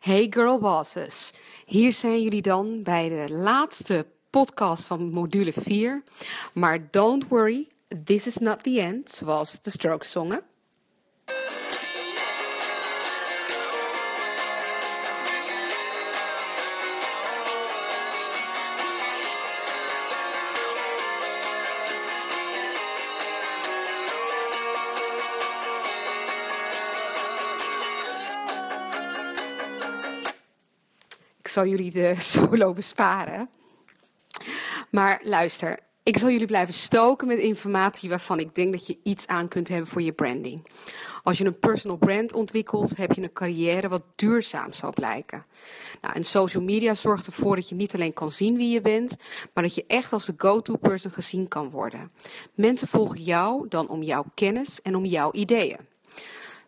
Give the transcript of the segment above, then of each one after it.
Hey girl bosses, hier zijn jullie dan bij de laatste podcast van module 4. Maar don't worry, this is not the end, zoals de Strokes zongen. Zal jullie de solo besparen. Maar luister, ik zal jullie blijven stoken met informatie waarvan ik denk dat je iets aan kunt hebben voor je branding. Als je een personal brand ontwikkelt, heb je een carrière wat duurzaam zal blijken. Nou, en social media zorgt ervoor dat je niet alleen kan zien wie je bent, maar dat je echt als de go-to person gezien kan worden. Mensen volgen jou dan om jouw kennis en om jouw ideeën.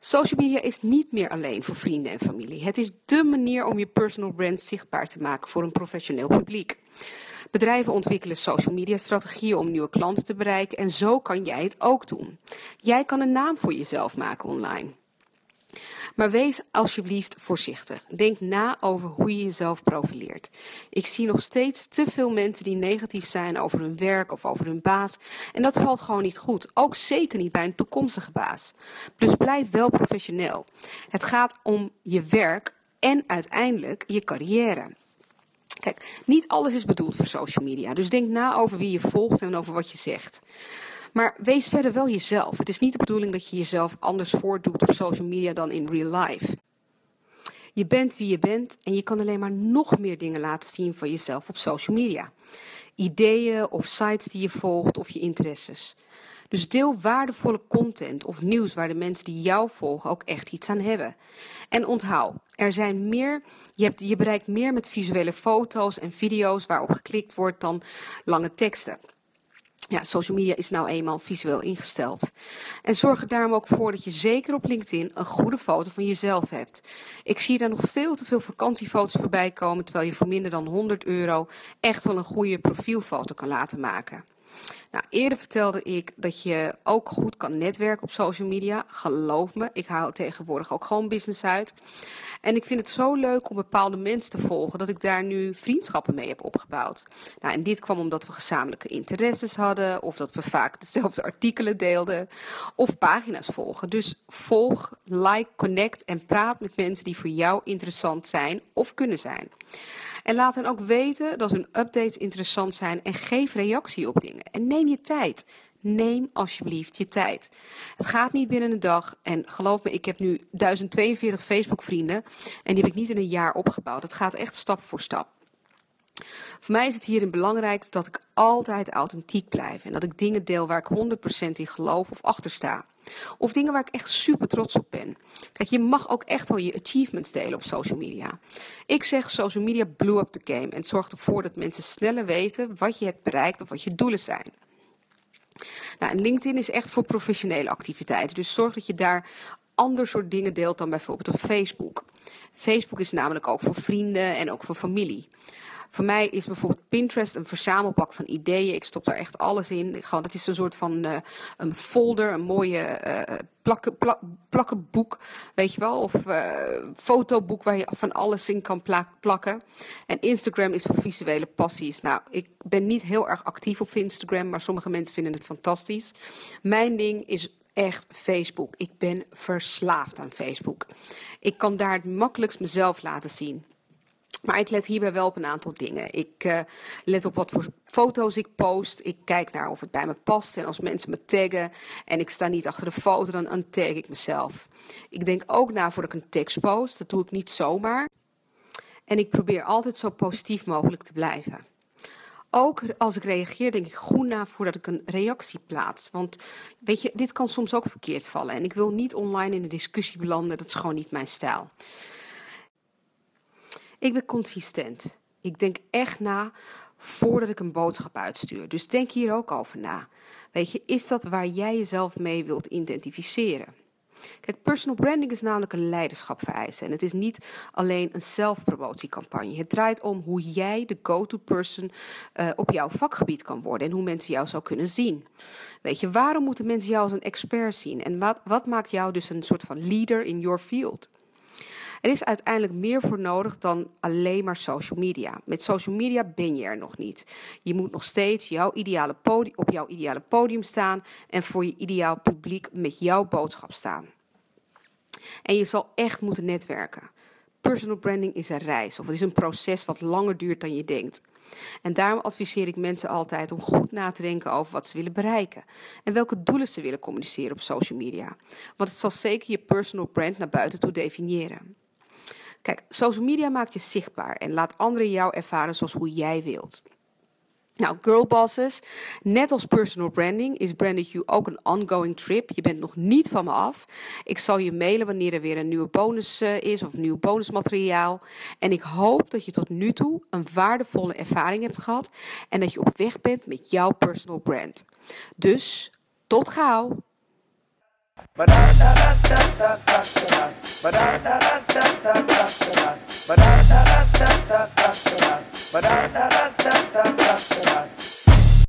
Social media is niet meer alleen voor vrienden en familie. Het is dé manier om je personal brand zichtbaar te maken voor een professioneel publiek. Bedrijven ontwikkelen social media strategieën om nieuwe klanten te bereiken en zo kan jij het ook doen. Jij kan een naam voor jezelf maken online. Maar wees alsjeblieft voorzichtig. Denk na over hoe je jezelf profileert. Ik zie nog steeds te veel mensen die negatief zijn over hun werk of over hun baas. En dat valt gewoon niet goed. Ook zeker niet bij een toekomstige baas. Dus blijf wel professioneel. Het gaat om je werk en uiteindelijk je carrière. Kijk, niet alles is bedoeld voor social media. Dus denk na over wie je volgt en over wat je zegt. Maar wees verder wel jezelf. Het is niet de bedoeling dat je jezelf anders voordoet op social media dan in real life. Je bent wie je bent en je kan alleen maar nog meer dingen laten zien van jezelf op social media. Ideeën of sites die je volgt of je interesses. Dus deel waardevolle content of nieuws waar de mensen die jou volgen ook echt iets aan hebben. En onthoud, er zijn meer, je, hebt, je bereikt meer met visuele foto's en video's waarop geklikt wordt dan lange teksten. Ja, social media is nou eenmaal visueel ingesteld. En zorg er daarom ook voor dat je zeker op LinkedIn een goede foto van jezelf hebt. Ik zie daar nog veel te veel vakantiefoto's voorbij komen, terwijl je voor minder dan 100 euro echt wel een goede profielfoto kan laten maken. Nou, eerder vertelde ik dat je ook goed kan netwerken op social media. Geloof me, ik haal tegenwoordig ook gewoon business uit. En ik vind het zo leuk om bepaalde mensen te volgen dat ik daar nu vriendschappen mee heb opgebouwd. Nou, en dit kwam omdat we gezamenlijke interesses hadden, of dat we vaak dezelfde artikelen deelden, of pagina's volgen. Dus volg, like, connect en praat met mensen die voor jou interessant zijn of kunnen zijn. En laat hen ook weten dat hun updates interessant zijn en geef reactie op dingen. En neem je tijd. Neem alsjeblieft je tijd. Het gaat niet binnen een dag. En geloof me, ik heb nu 1042 Facebook-vrienden. En die heb ik niet in een jaar opgebouwd. Het gaat echt stap voor stap. Voor mij is het hierin belangrijk dat ik altijd authentiek blijf. En dat ik dingen deel waar ik 100% in geloof of achter sta. Of dingen waar ik echt super trots op ben. Kijk, je mag ook echt wel je achievements delen op social media. Ik zeg social media blew up the game. En het zorgt ervoor dat mensen sneller weten wat je hebt bereikt of wat je doelen zijn. Nou, LinkedIn is echt voor professionele activiteiten. Dus zorg dat je daar ander soort dingen deelt dan bijvoorbeeld op Facebook. Facebook is namelijk ook voor vrienden en ook voor familie. Voor mij is bijvoorbeeld Pinterest een verzamelbak van ideeën. Ik stop daar echt alles in. Gewoon, dat is een soort van uh, een folder, een mooie uh, plakken, plak, plakkenboek, weet je wel. Of uh, fotoboek waar je van alles in kan plakken. En Instagram is voor visuele passies. Nou, ik ben niet heel erg actief op Instagram, maar sommige mensen vinden het fantastisch. Mijn ding is echt Facebook. Ik ben verslaafd aan Facebook. Ik kan daar het makkelijkst mezelf laten zien. Maar ik let hierbij wel op een aantal dingen. Ik uh, let op wat voor foto's ik post. Ik kijk naar of het bij me past. En als mensen me taggen en ik sta niet achter de foto, dan untag ik mezelf. Ik denk ook na voordat ik een tekst post. Dat doe ik niet zomaar. En ik probeer altijd zo positief mogelijk te blijven. Ook als ik reageer, denk ik goed na voordat ik een reactie plaats. Want weet je, dit kan soms ook verkeerd vallen. En ik wil niet online in de discussie belanden. Dat is gewoon niet mijn stijl. Ik ben consistent. Ik denk echt na voordat ik een boodschap uitstuur. Dus denk hier ook over na. Weet je, is dat waar jij jezelf mee wilt identificeren? Kijk, personal branding is namelijk een leiderschap vereisen. En het is niet alleen een zelfpromotiecampagne. Het draait om hoe jij de go-to person uh, op jouw vakgebied kan worden en hoe mensen jou zou kunnen zien. Weet je, waarom moeten mensen jou als een expert zien? En wat, wat maakt jou dus een soort van leader in your field? Er is uiteindelijk meer voor nodig dan alleen maar social media. Met social media ben je er nog niet. Je moet nog steeds jouw ideale podium, op jouw ideale podium staan en voor je ideaal publiek met jouw boodschap staan. En je zal echt moeten netwerken. Personal branding is een reis of het is een proces wat langer duurt dan je denkt. En daarom adviseer ik mensen altijd om goed na te denken over wat ze willen bereiken en welke doelen ze willen communiceren op social media. Want het zal zeker je personal brand naar buiten toe definiëren. Kijk, social media maakt je zichtbaar en laat anderen jou ervaren zoals hoe jij wilt. Nou, girlbosses, net als personal branding is Branded You ook een ongoing trip. Je bent nog niet van me af. Ik zal je mailen wanneer er weer een nieuwe bonus uh, is of nieuw bonusmateriaal. En ik hoop dat je tot nu toe een waardevolle ervaring hebt gehad en dat je op weg bent met jouw personal brand. Dus tot gauw. But